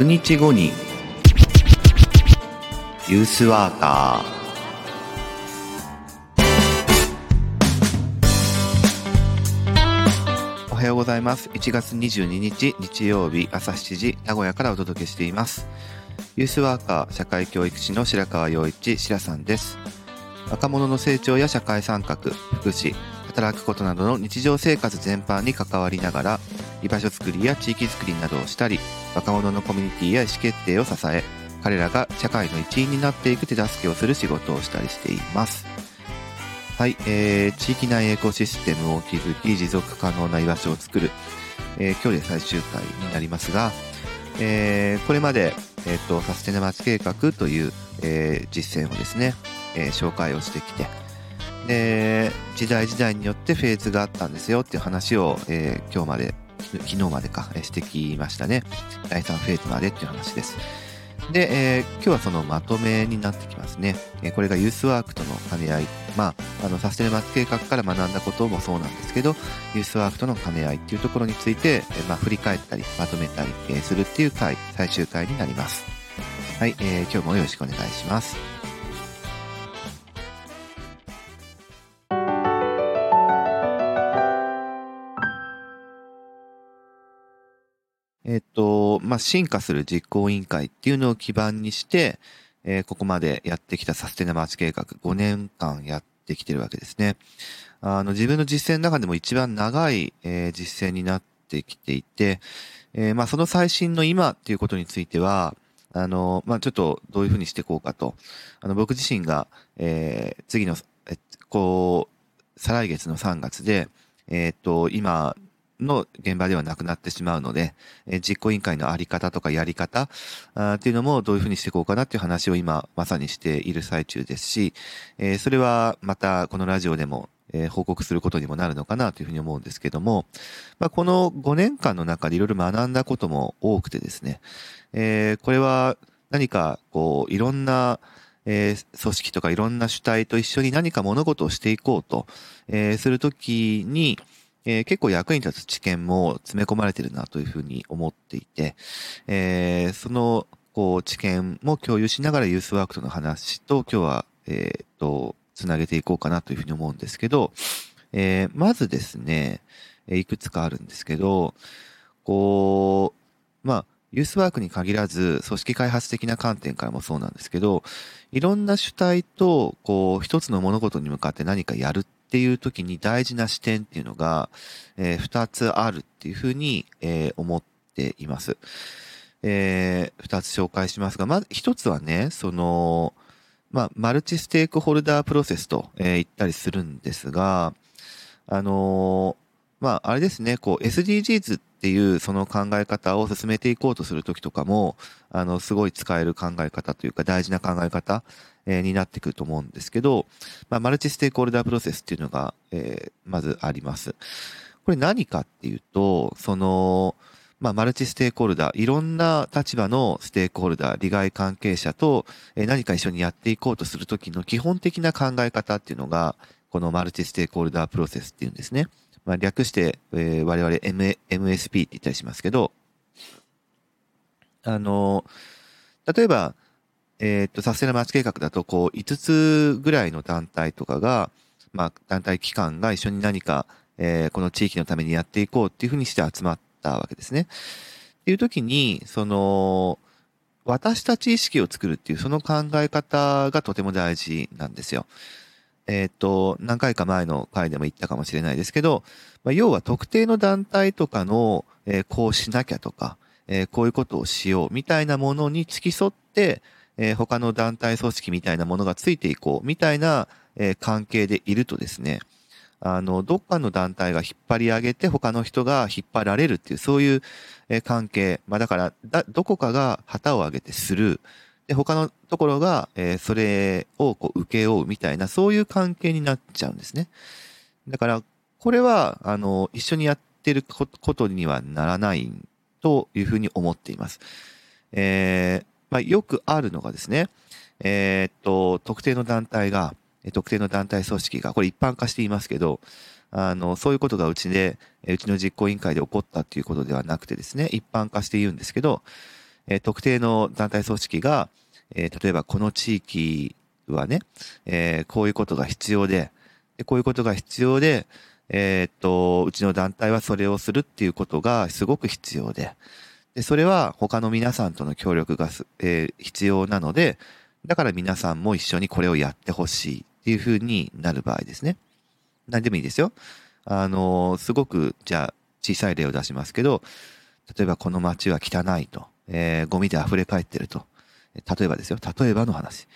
100日後にユースワーカー。おはようございます。1月22日日曜日朝7時名古屋からお届けしています。ユースワーカー社会教育士の白川陽一白さんです。若者の成長や社会参画福祉働くことなどの日常生活全般に関わりながら居場所づくりや地域づくりなどをしたり若者のコミュニティや意思決定を支え彼らが社会の一員になっていく手助けをする仕事をしたりしています。はい、えー、地域内エコシステムを築き持続可能な居場所を作る、えー、今日で最終回になりますが、えー、これまで、えーと、サステナ町計画という、えー、実践をですね、えー、紹介をしてきてで時代時代によってフェーズがあったんですよっていう話を、えー、今日まで昨日までかえしてきましたね第3フェーズまでっていう話ですで、えー、今日はそのまとめになってきますね。え、これがユースワークとの兼ね合い。まあ、あの、サステナマス計画から学んだこともそうなんですけど、ユースワークとの兼ね合いっていうところについて、え、まあ、振り返ったり、まとめたり、え、するっていう回、最終回になります。はい、えー、今日もよろしくお願いします。えっと、まあ、進化する実行委員会っていうのを基盤にして、えー、ここまでやってきたサステナマーチ計画、5年間やってきてるわけですね。あの、自分の実践の中でも一番長い、えー、実践になってきていて、えー、まあ、その最新の今っていうことについては、あの、まあ、ちょっとどういうふうにしていこうかと。あの、僕自身が、えー、次の、えこう、再来月の3月で、えっ、と、今、の現場ではなくなってしまうので、え実行委員会のあり方とかやり方っていうのもどういうふうにしていこうかなっていう話を今まさにしている最中ですし、えそれはまたこのラジオでもえ報告することにもなるのかなというふうに思うんですけども、まあ、この5年間の中でいろいろ学んだことも多くてですね、えー、これは何かこういろんなえー、組織とかいろんな主体と一緒に何か物事をしていこうと、えー、するときに、えー、結構役に立つ知見も詰め込まれてるなというふうに思っていて、えー、そのこう知見も共有しながらユースワークとの話と今日は、えっ、と、つなげていこうかなというふうに思うんですけど、えー、まずですね、いくつかあるんですけど、こう、まあ、ユースワークに限らず、組織開発的な観点からもそうなんですけど、いろんな主体と、こう、一つの物事に向かって何かやるっっていう時に大事な視点っていうのが、えー、二つあるっていうふうに、えー、思っています。えー、二つ紹介しますが、まず1つはね、その、まあ、マルチステークホルダープロセスと、えー、言ったりするんですが、あのー、まあ、あれですね、こう、SDGs っていうその考え方を進めていこうとするときとかも、あの、すごい使える考え方というか大事な考え方、えー、になってくると思うんですけど、まあ、マルチステークホルダープロセスっていうのが、えー、まずあります。これ何かっていうと、その、まあ、マルチステークホルダー、いろんな立場のステークホルダー、利害関係者と、え、何か一緒にやっていこうとするときの基本的な考え方っていうのが、このマルチステークホルダープロセスっていうんですね。まあ、略して、えー、我々 M MSP って言ったりしますけど、あの、例えば、えっ、と、サステナ町計画だと、こう、5つぐらいの団体とかが、まあ、団体機関が一緒に何か、えー、この地域のためにやっていこうっていうふうにして集まったわけですね。っていう時に、その、私たち意識を作るっていう、その考え方がとても大事なんですよ。えっ、ー、と、何回か前の回でも言ったかもしれないですけど、まあ、要は特定の団体とかの、えー、こうしなきゃとか、えー、こういうことをしようみたいなものに付き添って、え、他の団体組織みたいなものがついていこうみたいな、え、関係でいるとですね、あの、どっかの団体が引っ張り上げて他の人が引っ張られるっていう、そういう、え、関係。まあだから、だ、どこかが旗を上げてする。で、他のところが、えー、それをこう受け負うみたいな、そういう関係になっちゃうんですね。だから、これは、あの、一緒にやってることにはならないというふうに思っています。えー、まあ、よくあるのがですね、えー、っと、特定の団体が、特定の団体組織が、これ一般化していますけど、あの、そういうことがうちで、うちの実行委員会で起こったっていうことではなくてですね、一般化して言うんですけど、え、特定の団体組織が、えー、例えばこの地域はね、えー、こういうことが必要で、でこういうことが必要で、えー、っと、うちの団体はそれをするっていうことがすごく必要で、で、それは他の皆さんとの協力がえー、必要なので、だから皆さんも一緒にこれをやってほしいっていうふうになる場合ですね。何でもいいですよ。あの、すごく、じゃあ、小さい例を出しますけど、例えばこの街は汚いと、えー、ゴミで溢れ返ってると。例えばですよ。例えばの話。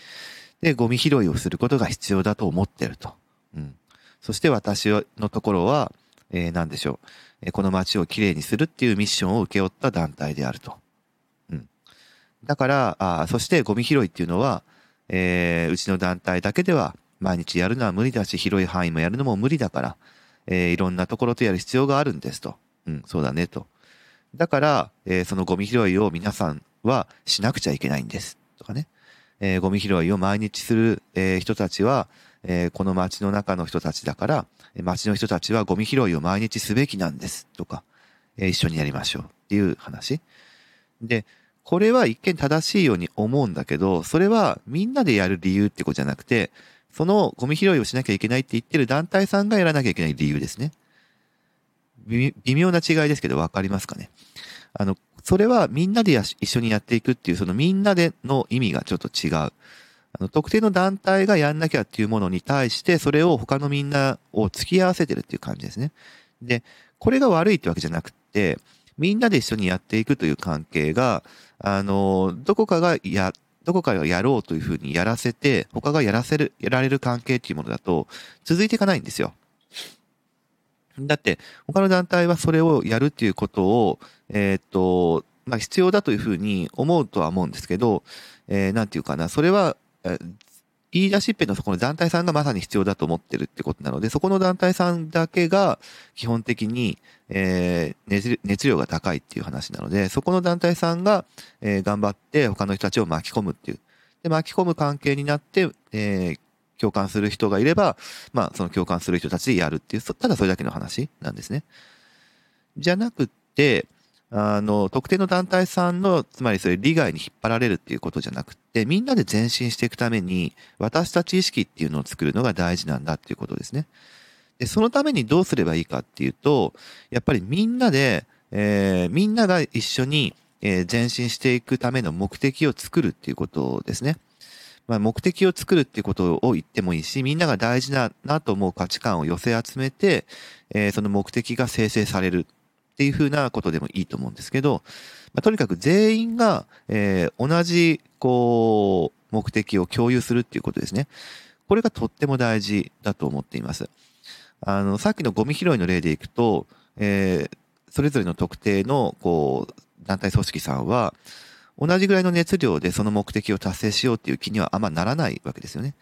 で、ゴミ拾いをすることが必要だと思ってると。うん。そして私のところは、えー、何でしょう。えこの街をきれいにするっていうミッションを請け負った団体であると。うん。だから、あそしてゴミ拾いっていうのは、えー、うちの団体だけでは毎日やるのは無理だし、広い範囲もやるのも無理だから、えー、いろんなところとやる必要があるんですと。うん、そうだねと。だから、えー、そのゴミ拾いを皆さんはしなくちゃいけないんです。とかね。えー、ゴミ拾いを毎日する、えー、人たちは、えー、この街の中の人たちだから、街の人たちはゴミ拾いを毎日すべきなんです。とか、えー、一緒にやりましょうっていう話。で、これは一見正しいように思うんだけど、それはみんなでやる理由ってことじゃなくて、そのゴミ拾いをしなきゃいけないって言ってる団体さんがやらなきゃいけない理由ですね。微妙な違いですけど分かりますかね。あの、それはみんなで一緒にやっていくっていう、そのみんなでの意味がちょっと違う。あの、特定の団体がやんなきゃっていうものに対して、それを他のみんなを付き合わせてるっていう感じですね。で、これが悪いってわけじゃなくて、みんなで一緒にやっていくという関係が、あの、どこかがや、どこかがやろうというふうにやらせて、他がやらせる、やられる関係っていうものだと、続いていかないんですよ。だって、他の団体はそれをやるっていうことを、えー、っと、まあ、必要だというふうに思うとは思うんですけど、えー、なんていうかな、それは、言い出しっぺのそこの団体さんがまさに必要だと思ってるってことなので、そこの団体さんだけが基本的に、えー、熱量が高いっていう話なので、そこの団体さんが、えー、頑張って他の人たちを巻き込むっていう。で、巻き込む関係になって、えー、共感する人がいれば、まあ、その共感する人たちでやるっていう、ただそれだけの話なんですね。じゃなくって、あの、特定の団体さんの、つまりそれ利害に引っ張られるっていうことじゃなくて、みんなで前進していくために、私たち意識っていうのを作るのが大事なんだっていうことですね。で、そのためにどうすればいいかっていうと、やっぱりみんなで、えー、みんなが一緒に、えー、前進していくための目的を作るっていうことですね。まあ、目的を作るっていうことを言ってもいいし、みんなが大事だなと思う価値観を寄せ集めて、えー、その目的が生成されるっていうふうなことでもいいと思うんですけど、まあ、とにかく全員が、えー、同じ、こう、目的を共有するっていうことですね。これがとっても大事だと思っています。あの、さっきのゴミ拾いの例でいくと、えー、それぞれの特定の、こう、団体組織さんは、同じぐらいの熱量でその目的を達成しようっていう気にはあんまならないわけですよね。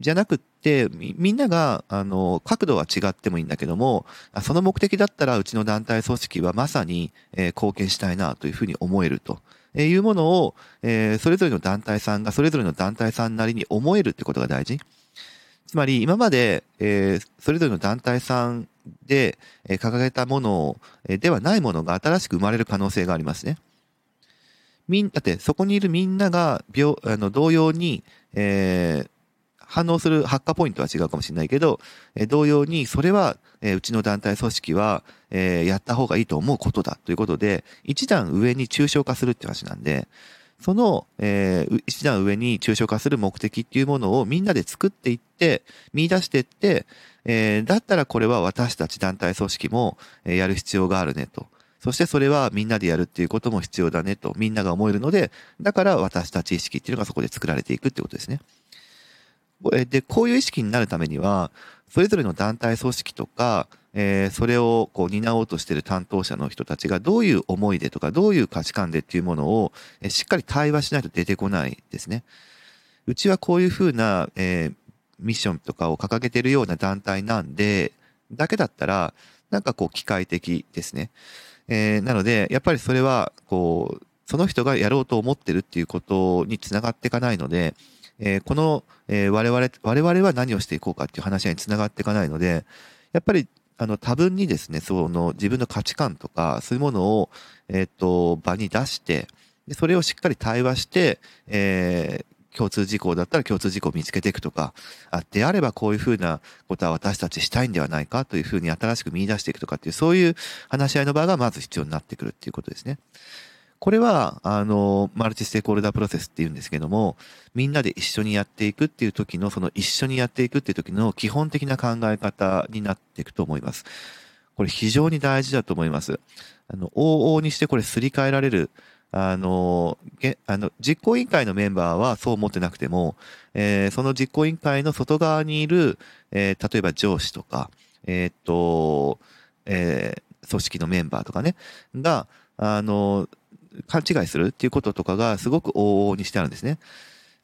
じゃなくって、みんなが、あの、角度は違ってもいいんだけども、その目的だったらうちの団体組織はまさに、えー、貢献したいなというふうに思えると。えー、いうものを、えー、それぞれの団体さんがそれぞれの団体さんなりに思えるってことが大事。つまり今まで、えー、それぞれの団体さんで、えー、掲げたものを、えー、ではないものが新しく生まれる可能性がありますね。みん、だってそこにいるみんなが病、あの、同様に、えー、反応する発火ポイントは違うかもしれないけど、え同様に、それは、えうちの団体組織は、えやった方がいいと思うことだということで、一段上に抽象化するって話なんで、その、えー、一段上に抽象化する目的っていうものをみんなで作っていって、見出していって、えー、だったらこれは私たち団体組織も、えー、やる必要があるねと。そしてそれはみんなでやるっていうことも必要だねと、みんなが思えるので、だから私たち意識っていうのがそこで作られていくってことですね。で、こういう意識になるためには、それぞれの団体組織とか、えー、それをこう担おうとしている担当者の人たちがどういう思いでとか、どういう価値観でっていうものを、しっかり対話しないと出てこないですね。うちはこういうふうな、えー、ミッションとかを掲げているような団体なんで、だけだったら、なんかこう機械的ですね。えー、なので、やっぱりそれは、こう、その人がやろうと思ってるっていうことにつながっていかないので、えー、この、え、我々、我々は何をしていこうかっていう話につながっていかないので、やっぱり、あの、多分にですね、その自分の価値観とか、そういうものを、えっ、ー、と、場に出して、でそれをしっかり対話して、えー、共通事項だったら共通事項を見つけていくとか、あ、であればこういうふうなことは私たちしたいんではないかというふうに新しく見出していくとかっていう、そういう話し合いの場がまず必要になってくるっていうことですね。これは、あの、マルチステークホルダープロセスっていうんですけども、みんなで一緒にやっていくっていう時の、その一緒にやっていくっていう時の基本的な考え方になっていくと思います。これ非常に大事だと思います。あの、往々にしてこれすり替えられる、あの、あの、実行委員会のメンバーはそう思ってなくても、えー、その実行委員会の外側にいる、えー、例えば上司とか、えー、っと、えー、組織のメンバーとかね、が、あの、勘違いするっていうこととかがすごく往々にしてあるんですね。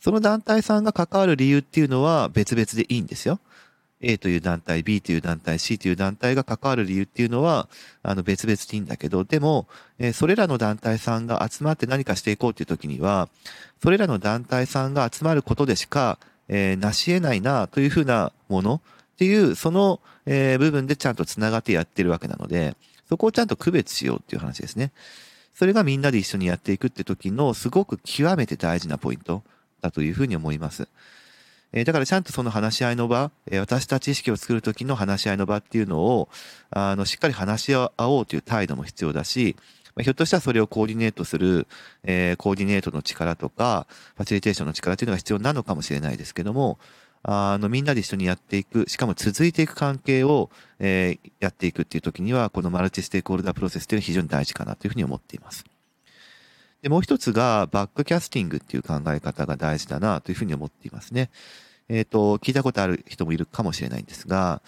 その団体さんが関わる理由っていうのは別々でいいんですよ。A という団体、B という団体、C という団体が関わる理由っていうのは、あの別々でいいんだけど、でも、えそれらの団体さんが集まって何かしていこうっていう時には、それらの団体さんが集まることでしか、えー、成し得ないなというふうなものっていう、その、え、部分でちゃんと繋がってやってるわけなので、そこをちゃんと区別しようっていう話ですね。それがみんなで一緒にやっていくって時のすごく極めて大事なポイントだというふうに思います。えだからちゃんとその話し合いの場、え私たち意識を作る時の話し合いの場っていうのを、あの、しっかり話し合おうという態度も必要だし、まひょっとしたらそれをコーディネートする、えー、コーディネートの力とか、ファシリテーションの力っていうのが必要なのかもしれないですけども、あの、みんなで一緒にやっていく、しかも続いていく関係を、えー、やっていくっていう時には、このマルチステークホルダープロセスっていうのは非常に大事かなというふうに思っています。で、もう一つが、バックキャスティングっていう考え方が大事だなというふうに思っていますね。えっ、ー、と、聞いたことある人もいるかもしれないんですが、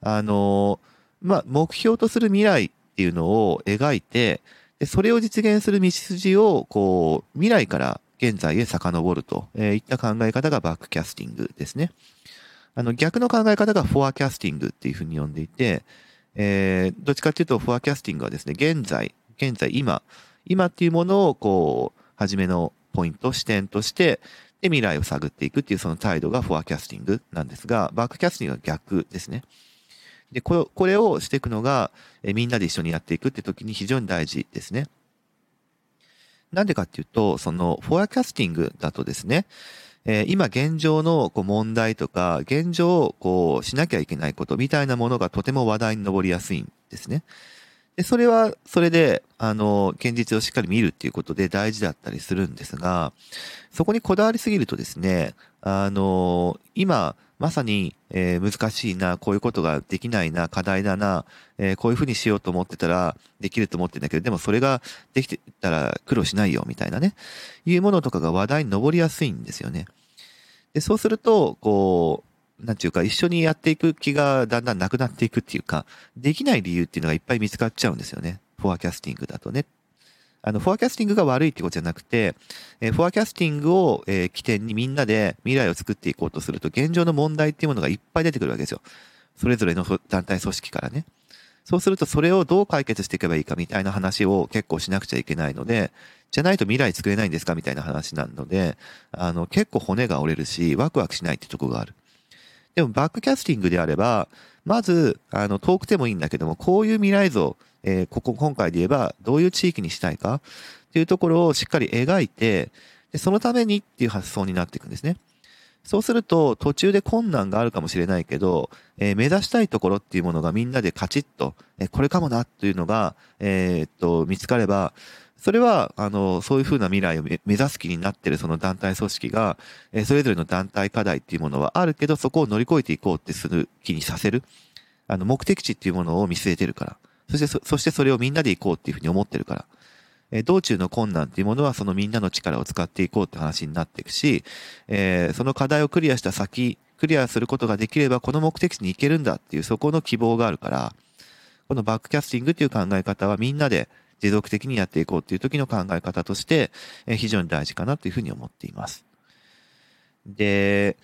あの、まあ、目標とする未来っていうのを描いて、で、それを実現する道筋を、こう、未来から現在へ遡ると、いった考え方がバックキャスティングですね。あの、逆の考え方がフォアキャスティングっていうふうに呼んでいて、えー、どっちかっていうと、フォアキャスティングはですね、現在、現在、今、今っていうものを、こう、初めのポイント、始点として、で、未来を探っていくっていうその態度がフォアキャスティングなんですが、バックキャスティングは逆ですね。で、これこれをしていくのが、えみんなで一緒にやっていくって時に非常に大事ですね。なんでかっていうと、その、フォアキャスティングだとですね、えー、今現状のこう問題とか、現状をこうしなきゃいけないことみたいなものがとても話題に上りやすいんですね。で、それは、それで、あの、現実をしっかり見るっていうことで大事だったりするんですが、そこにこだわりすぎるとですね、あの、今、まさに、えー、難しいな、こういうことができないな、課題だな、えー、こういうふうにしようと思ってたら、できると思ってんだけど、でもそれができてたら苦労しないよ、みたいなね、いうものとかが話題に上りやすいんですよね。で、そうすると、こう、なんていうか、一緒にやっていく気がだんだんなくなっていくっていうか、できない理由っていうのがいっぱい見つかっちゃうんですよね。フォアキャスティングだとね。あの、フォアキャスティングが悪いってことじゃなくて、え、フォアキャスティングを、え、起点にみんなで未来を作っていこうとすると、現状の問題っていうものがいっぱい出てくるわけですよ。それぞれの団体組織からね。そうすると、それをどう解決していけばいいかみたいな話を結構しなくちゃいけないので、じゃないと未来作れないんですかみたいな話なので、あの、結構骨が折れるし、ワクワクしないってとこがある。でも、バックキャスティングであれば、まず、あの、遠くてもいいんだけども、こういう未来像、えー、ここ、今回で言えば、どういう地域にしたいかっていうところをしっかり描いて、で、そのためにっていう発想になっていくんですね。そうすると、途中で困難があるかもしれないけど、えー、目指したいところっていうものがみんなでカチッと、えー、これかもなっていうのが、えー、っと、見つかれば、それは、あの、そういうふうな未来を目指す気になってるその団体組織が、えそれぞれの団体課題っていうものはあるけど、そこを乗り越えていこうってする気にさせる。あの、目的地っていうものを見据えてるから。そしてそ、そしてそれをみんなで行こうっていうふうに思ってるから。え道中の困難っていうものはそのみんなの力を使っていこうって話になっていくし、えー、その課題をクリアした先、クリアすることができればこの目的地に行けるんだっていうそこの希望があるから、このバックキャスティングっていう考え方はみんなで持続的にやっていこうっていう時の考え方として、え非常に大事かなというふうに思っています。で、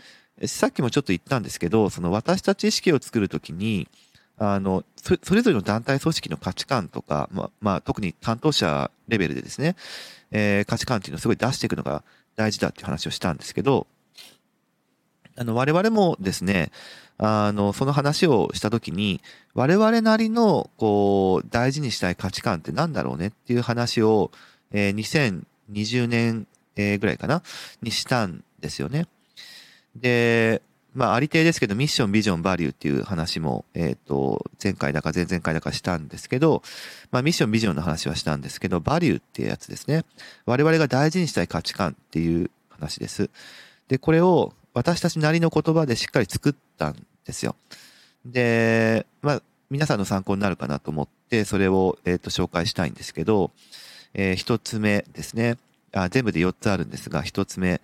さっきもちょっと言ったんですけど、その私たち意識を作るときに、あの、それぞれの団体組織の価値観とか、まあ、まあ、特に担当者レベルでですね、えー、価値観っていうのをすごい出していくのが大事だっていう話をしたんですけど、あの、我々もですね、あの、その話をしたときに、我々なりの、こう、大事にしたい価値観って何だろうねっていう話を、えー、20年ぐらいかな？にしたんですよね。で、まあ、ありていですけど、ミッション、ビジョン、バリューっていう話も、えっ、ー、と、前回だか前々回だかしたんですけど、まあ、ミッション、ビジョンの話はしたんですけど、バリューっていうやつですね。我々が大事にしたい価値観っていう話です。で、これを私たちなりの言葉でしっかり作ったんですよ。で、まあ、皆さんの参考になるかなと思って、それを、えっ、ー、と、紹介したいんですけど、えー、一つ目ですね。あ全部で4つあるんですが、一つ目。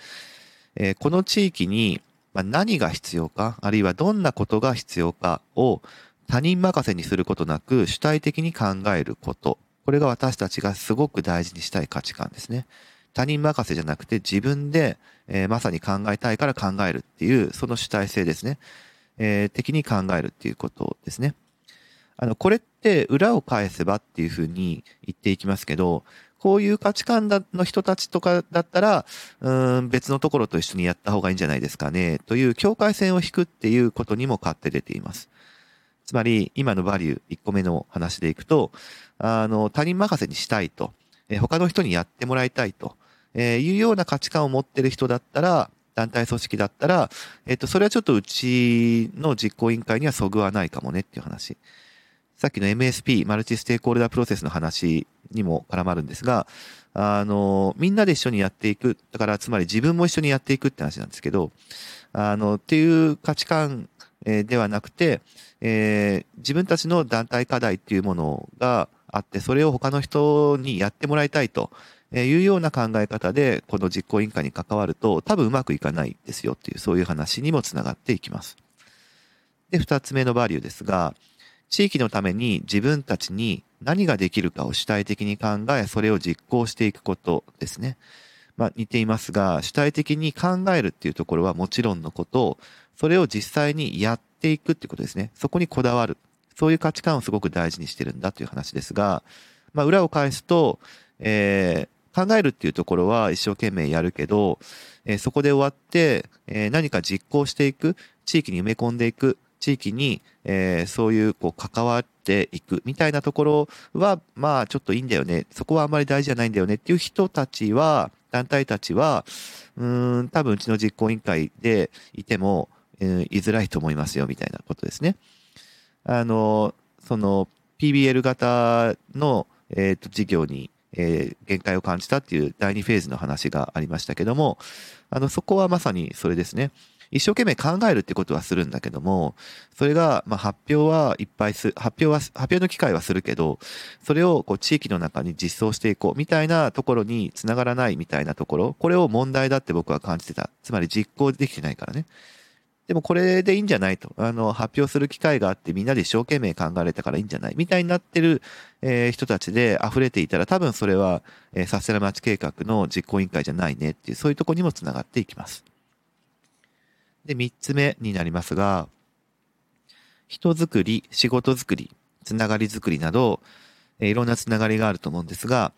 えー、この地域に、まあ、何が必要か、あるいはどんなことが必要かを他人任せにすることなく主体的に考えること。これが私たちがすごく大事にしたい価値観ですね。他人任せじゃなくて自分で、えー、まさに考えたいから考えるっていう、その主体性ですね。えー、的に考えるっていうことですね。あの、これって裏を返せばっていうふうに言っていきますけど、こういう価値観の人たちとかだったら、うん、別のところと一緒にやった方がいいんじゃないですかね、という境界線を引くっていうことにも勝って出ています。つまり、今のバリュー1個目の話でいくと、あの、他人任せにしたいと、え他の人にやってもらいたいと、えいうような価値観を持ってる人だったら、団体組織だったら、えっ、と、それはちょっとうちの実行委員会にはそぐわないかもねっていう話。さっきの MSP、マルチステークホルダープロセスの話にも絡まるんですが、あの、みんなで一緒にやっていく。だから、つまり自分も一緒にやっていくって話なんですけど、あの、っていう価値観、え、ではなくて、えー、自分たちの団体課題っていうものがあって、それを他の人にやってもらいたいというような考え方で、この実行委員会に関わると、多分うまくいかないですよっていう、そういう話にもつながっていきます。で、二つ目のバリューですが、地域のために自分たちに何ができるかを主体的に考え、それを実行していくことですね。まあ似ていますが、主体的に考えるっていうところはもちろんのことを、それを実際にやっていくっていうことですね。そこにこだわる。そういう価値観をすごく大事にしてるんだという話ですが、まあ裏を返すと、えー、考えるっていうところは一生懸命やるけど、えー、そこで終わって、えー、何か実行していく、地域に埋め込んでいく、地域に、えー、そういうこう関わっていくみたいなところは、まあちょっといいんだよね。そこはあんまり大事じゃないんだよねっていう人たちは、団体たちは、うーん、多分うちの実行委員会でいても、えー、居づらいと思いますよみたいなことですね。あの、その PBL 型の、えーと、事業に、えー、限界を感じたっていう第2フェーズの話がありましたけども、あの、そこはまさにそれですね。一生懸命考えるってことはするんだけども、それが、まあ、発表はいっぱいす、発表は、発表の機会はするけど、それをこう地域の中に実装していこうみたいなところにつながらないみたいなところ、これを問題だって僕は感じてた。つまり実行できてないからね。でもこれでいいんじゃないと。あの、発表する機会があってみんなで一生懸命考えれたからいいんじゃない？みたいになってる、えー、人たちで溢れていたら多分それは、えー、サステナマチ計画の実行委員会じゃないねっていう、そういうとこにもつながっていきます。で、三つ目になりますが、人づくり、仕事づくり、つながりづくりなど、えいろんなつながりがあると思うんですが、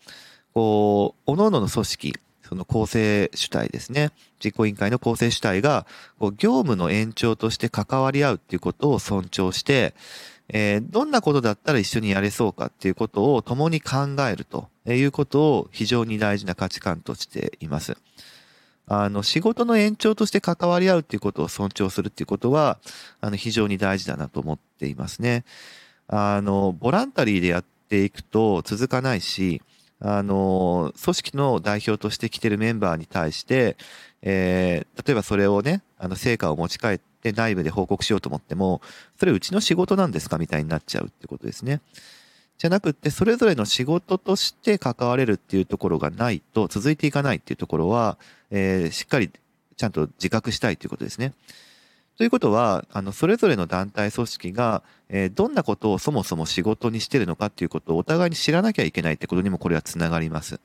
こう、各々の組織、その構成主体ですね。実行委員会の構成主体が、こう業務の延長として関わり合うっていうことを尊重して、えー、どんなことだったら一緒にやれそうかっていうことを共に考えるということを非常に大事な価値観としています。あの、仕事の延長として関わり合うっていうことを尊重するっていうことは、あの、非常に大事だなと思っていますね。あの、ボランタリーでやっていくと続かないし、あの、組織の代表として来てるメンバーに対して、えー、例えばそれをね、あの、成果を持ち帰って内部で報告しようと思っても、それうちの仕事なんですかみたいになっちゃうってことですね。じゃなくて、それぞれの仕事として関われるっていうところがないと、続いていかないっていうところは、えー、しっかりちゃんと自覚したいということですね。ということは、あの、それぞれの団体組織が、え、どんなことをそもそも仕事にしてるのかっていうことをお互いに知らなきゃいけないってことにもこれはつながります。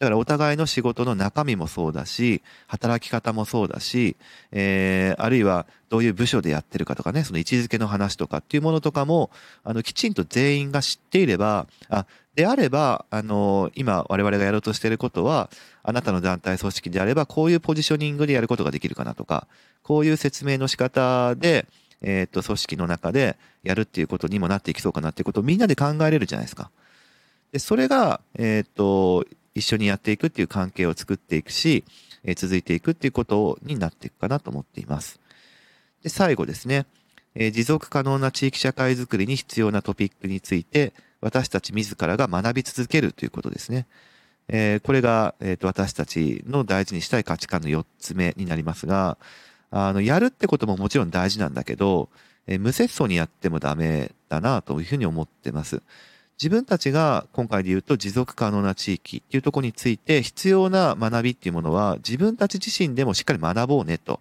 だからお互いの仕事の中身もそうだし、働き方もそうだし、えー、あるいはどういう部署でやってるかとかね、その位置づけの話とかっていうものとかも、あの、きちんと全員が知っていれば、あ、であれば、あの、今我々がやろうとしていることは、あなたの団体組織であれば、こういうポジショニングでやることができるかなとか、こういう説明の仕方で、えっ、と、組織の中でやるっていうことにもなっていきそうかなっていうことをみんなで考えれるじゃないですか。で、それが、えっ、と、一緒にやっていくっていう関係を作っていくし、えー、続いていくっていうことになっていくかなと思っています。で、最後ですね。え、持続可能な地域社会づくりに必要なトピックについて、私たち自らが学び続けるということですね。え、これが、えーと、私たちの大事にしたい価値観の4つ目になりますが、あの、やるってことももちろん大事なんだけど、えー、無節操にやってもダメだなというふうに思ってます。自分たちが今回で言うと持続可能な地域っていうところについて必要な学びっていうものは自分たち自身でもしっかり学ぼうねと。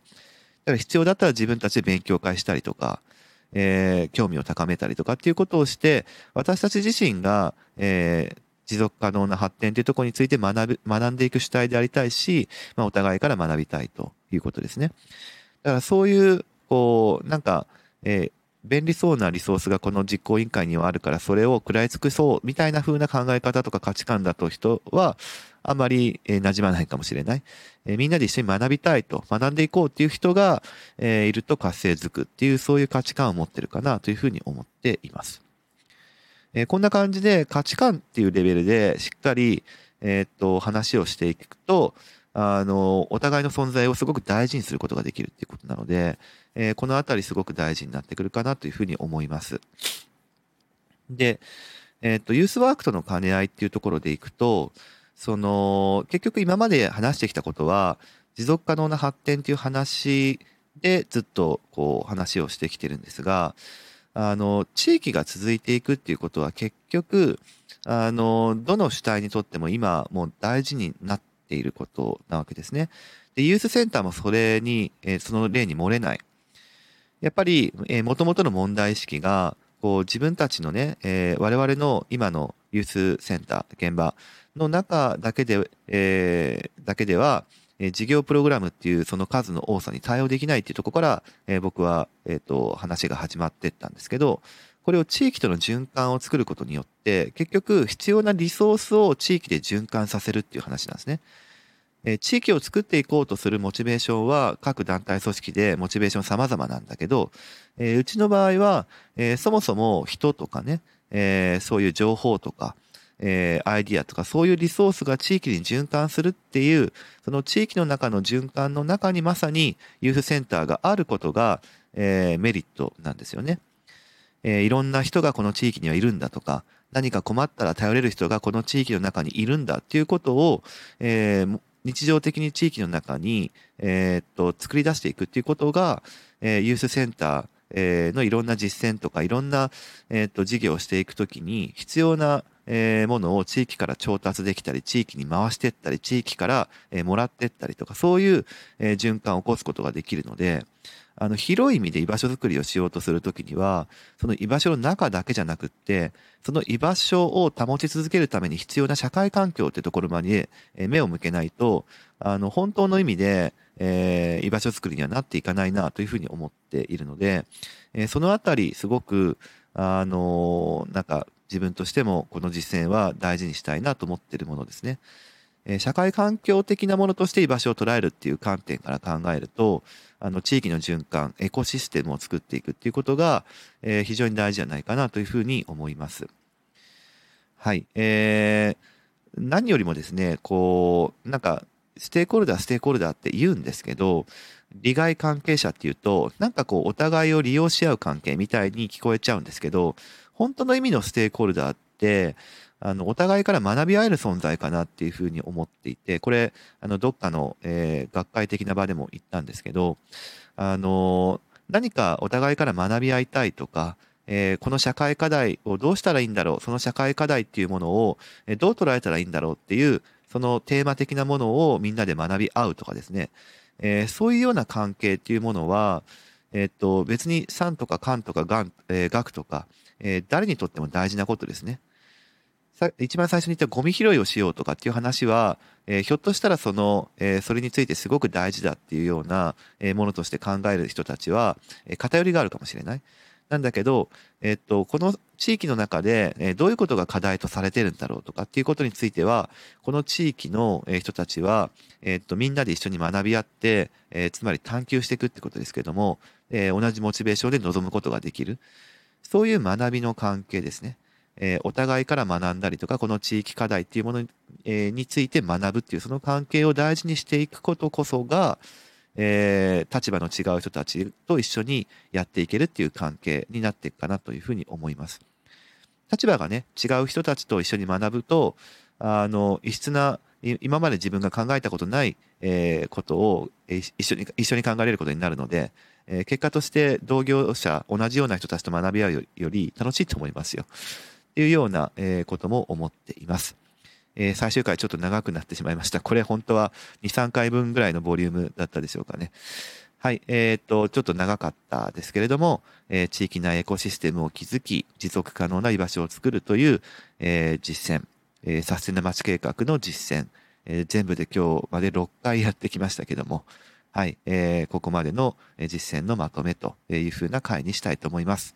だから必要だったら自分たちで勉強会したりとか、えー、興味を高めたりとかっていうことをして、私たち自身が、えー、持続可能な発展というところについて学ぶ、学んでいく主体でありたいし、まあ、お互いから学びたいということですね。だからそういう、こう、なんか、えー、便利そうなリソースがこの実行委員会にはあるから、それを食らい尽くそうみたいな風な考え方とか価値観だと人は、あまり、えー、馴染まないかもしれない、えー、みんなで一緒に学びたいと、学んでいこうっていう人が、えー、いると活性づくっていう、そういう価値観を持ってるかなというふうに思っています。えー、こんな感じで価値観っていうレベルでしっかり、え、っと、話をしていくと、あの、お互いの存在をすごく大事にすることができるっていうことなので、えー、このあたりすごく大事になってくるかなというふうに思います。で、えっ、と、ユースワークとの兼ね合いっていうところでいくと、その、結局今まで話してきたことは、持続可能な発展っていう話でずっとこう話をしてきてるんですが、あの、地域が続いていくっていうことは結局、あの、どの主体にとっても今もう大事になってていることなわけですね。で、ユースセンターもそれに、えー、その例に漏れない。やっぱり、えー、元々の問題意識が、こう自分たちのね、えー、我々の今のユースセンター、現場の中だけで、えー、だけでは、えー、事業プログラムっていうその数の多さに対応できないっていうところから、えー、僕は、えっ、ー、と、話が始まってったんですけど、これを地域との循環を作ることによって、結局必要なリソースを地域で循環させるっていう話なんですね。え地域を作っていこうとするモチベーションは各団体組織でモチベーション様々なんだけど、え、うちの場合は、え、そもそも人とかね、え、そういう情報とか、え、アイディアとかそういうリソースが地域に循環するっていう、その地域の中の循環の中にまさにユースセンターがあることが、え、メリットなんですよね。えー、いろんな人がこの地域にはいるんだとか、何か困ったら頼れる人がこの地域の中にいるんだっていうことを、えー、日常的に地域の中に、えー、っと、作り出していくっていうことが、えー、ユースセンター、えー、のいろんな実践とかいろんな、えー、っと、事業をしていくときに必要な、えー、ものを地域から調達できたり、地域に回していったり、地域から、えー、もらっていったりとか、そういう、えー、循環を起こすことができるので、あの、広い意味で居場所づくりをしようとするときには、その居場所の中だけじゃなくって、その居場所を保ち続けるために必要な社会環境ってところまで目を向けないと、あの、本当の意味で、えー、居場所づくりにはなっていかないなというふうに思っているので、えー、そのあたりすごく、あのー、なんか自分としてもこの実践は大事にしたいなと思っているものですね。え社会環境的なものとして居場所を捉えるっていう観点から考えると、あの、地域の循環、エコシステムを作っていくっていうことが、えー、非常に大事じゃないかなというふうに思います。はい。えー、何よりもですね、こう、なんか、ステークホルダー、ステークホルダーって言うんですけど、利害関係者っていうと、なんかこう、お互いを利用し合う関係みたいに聞こえちゃうんですけど、本当の意味のステークホルダーって、あの、お互いから学び合える存在かなっていうふうに思っていて、これ、あの、どっかの、えー、学会的な場でも言ったんですけど、あの、何かお互いから学び合いたいとか、えー、この社会課題をどうしたらいいんだろう、その社会課題っていうものを、え、どう捉えたらいいんだろうっていう、そのテーマ的なものをみんなで学び合うとかですね、えー、そういうような関係っていうものは、えっと、別に酸とか肝とかがん、えー、学とか、え、誰にとっても大事なことですね。一番最初に言ったゴミ拾いをしようとかっていう話は、えー、ひょっとしたらその、えー、それについてすごく大事だっていうような、え、ものとして考える人たちは、え偏りがあるかもしれない。なんだけど、えっと、この地域の中で、えどういうことが課題とされてるんだろうとかっていうことについては、この地域の人たちは、えっと、みんなで一緒に学び合って、えつまり探求していくってことですけども、え同じモチベーションで臨むことができる。そういう学びの関係ですね。えー、お互いから学んだりとか、この地域課題っていうものに,、えー、について学ぶっていう、その関係を大事にしていくことこそが、えー、立場の違う人たちと一緒にやっていけるっていう関係になっていくかなというふうに思います。立場がね、違う人たちと一緒に学ぶと、あの、異質な、今まで自分が考えたことない、えー、ことを一緒に、一緒に考えれることになるので、えー、結果として同業者、同じような人たちと学び合うより楽しいと思いますよ。っていうような、ことも思っています。え、最終回ちょっと長くなってしまいました。これ本当は2、3回分ぐらいのボリュームだったでしょうかね。はい。えっ、ー、と、ちょっと長かったですけれども、えー、地域内エコシステムを築き、持続可能な居場所を作るという、えー、実践、え、サステナ町計画の実践、え、全部で今日まで6回やってきましたけども、はい。え、ここまでの実践のまとめというふうな回にしたいと思います。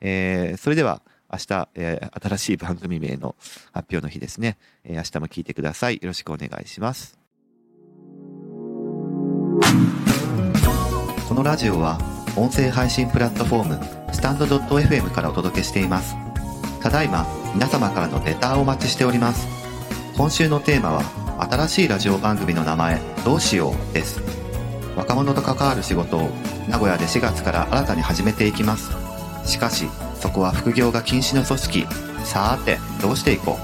え、それでは、明日、えー、新しい番組名の発表の日ですね、えー、明日も聞いてください。よろしくお願いします。このラジオは音声配信プラットフォームスタンド .fm からお届けしています。ただいま皆様からのレターをお待ちしております。今週のテーマは新しいラジオ番組の名前どうしようです。若者と関わる仕事を名古屋で4月から新たに始めていきます。しかしそこは副業が禁止の組織。さーてどうしていこ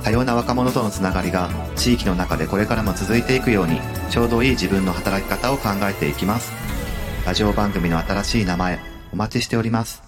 う？多様な若者とのつながりが地域の中でこれからも続いていくようにちょうどいい自分の働き方を考えていきます。ラジオ番組の新しい名前お待ちしております。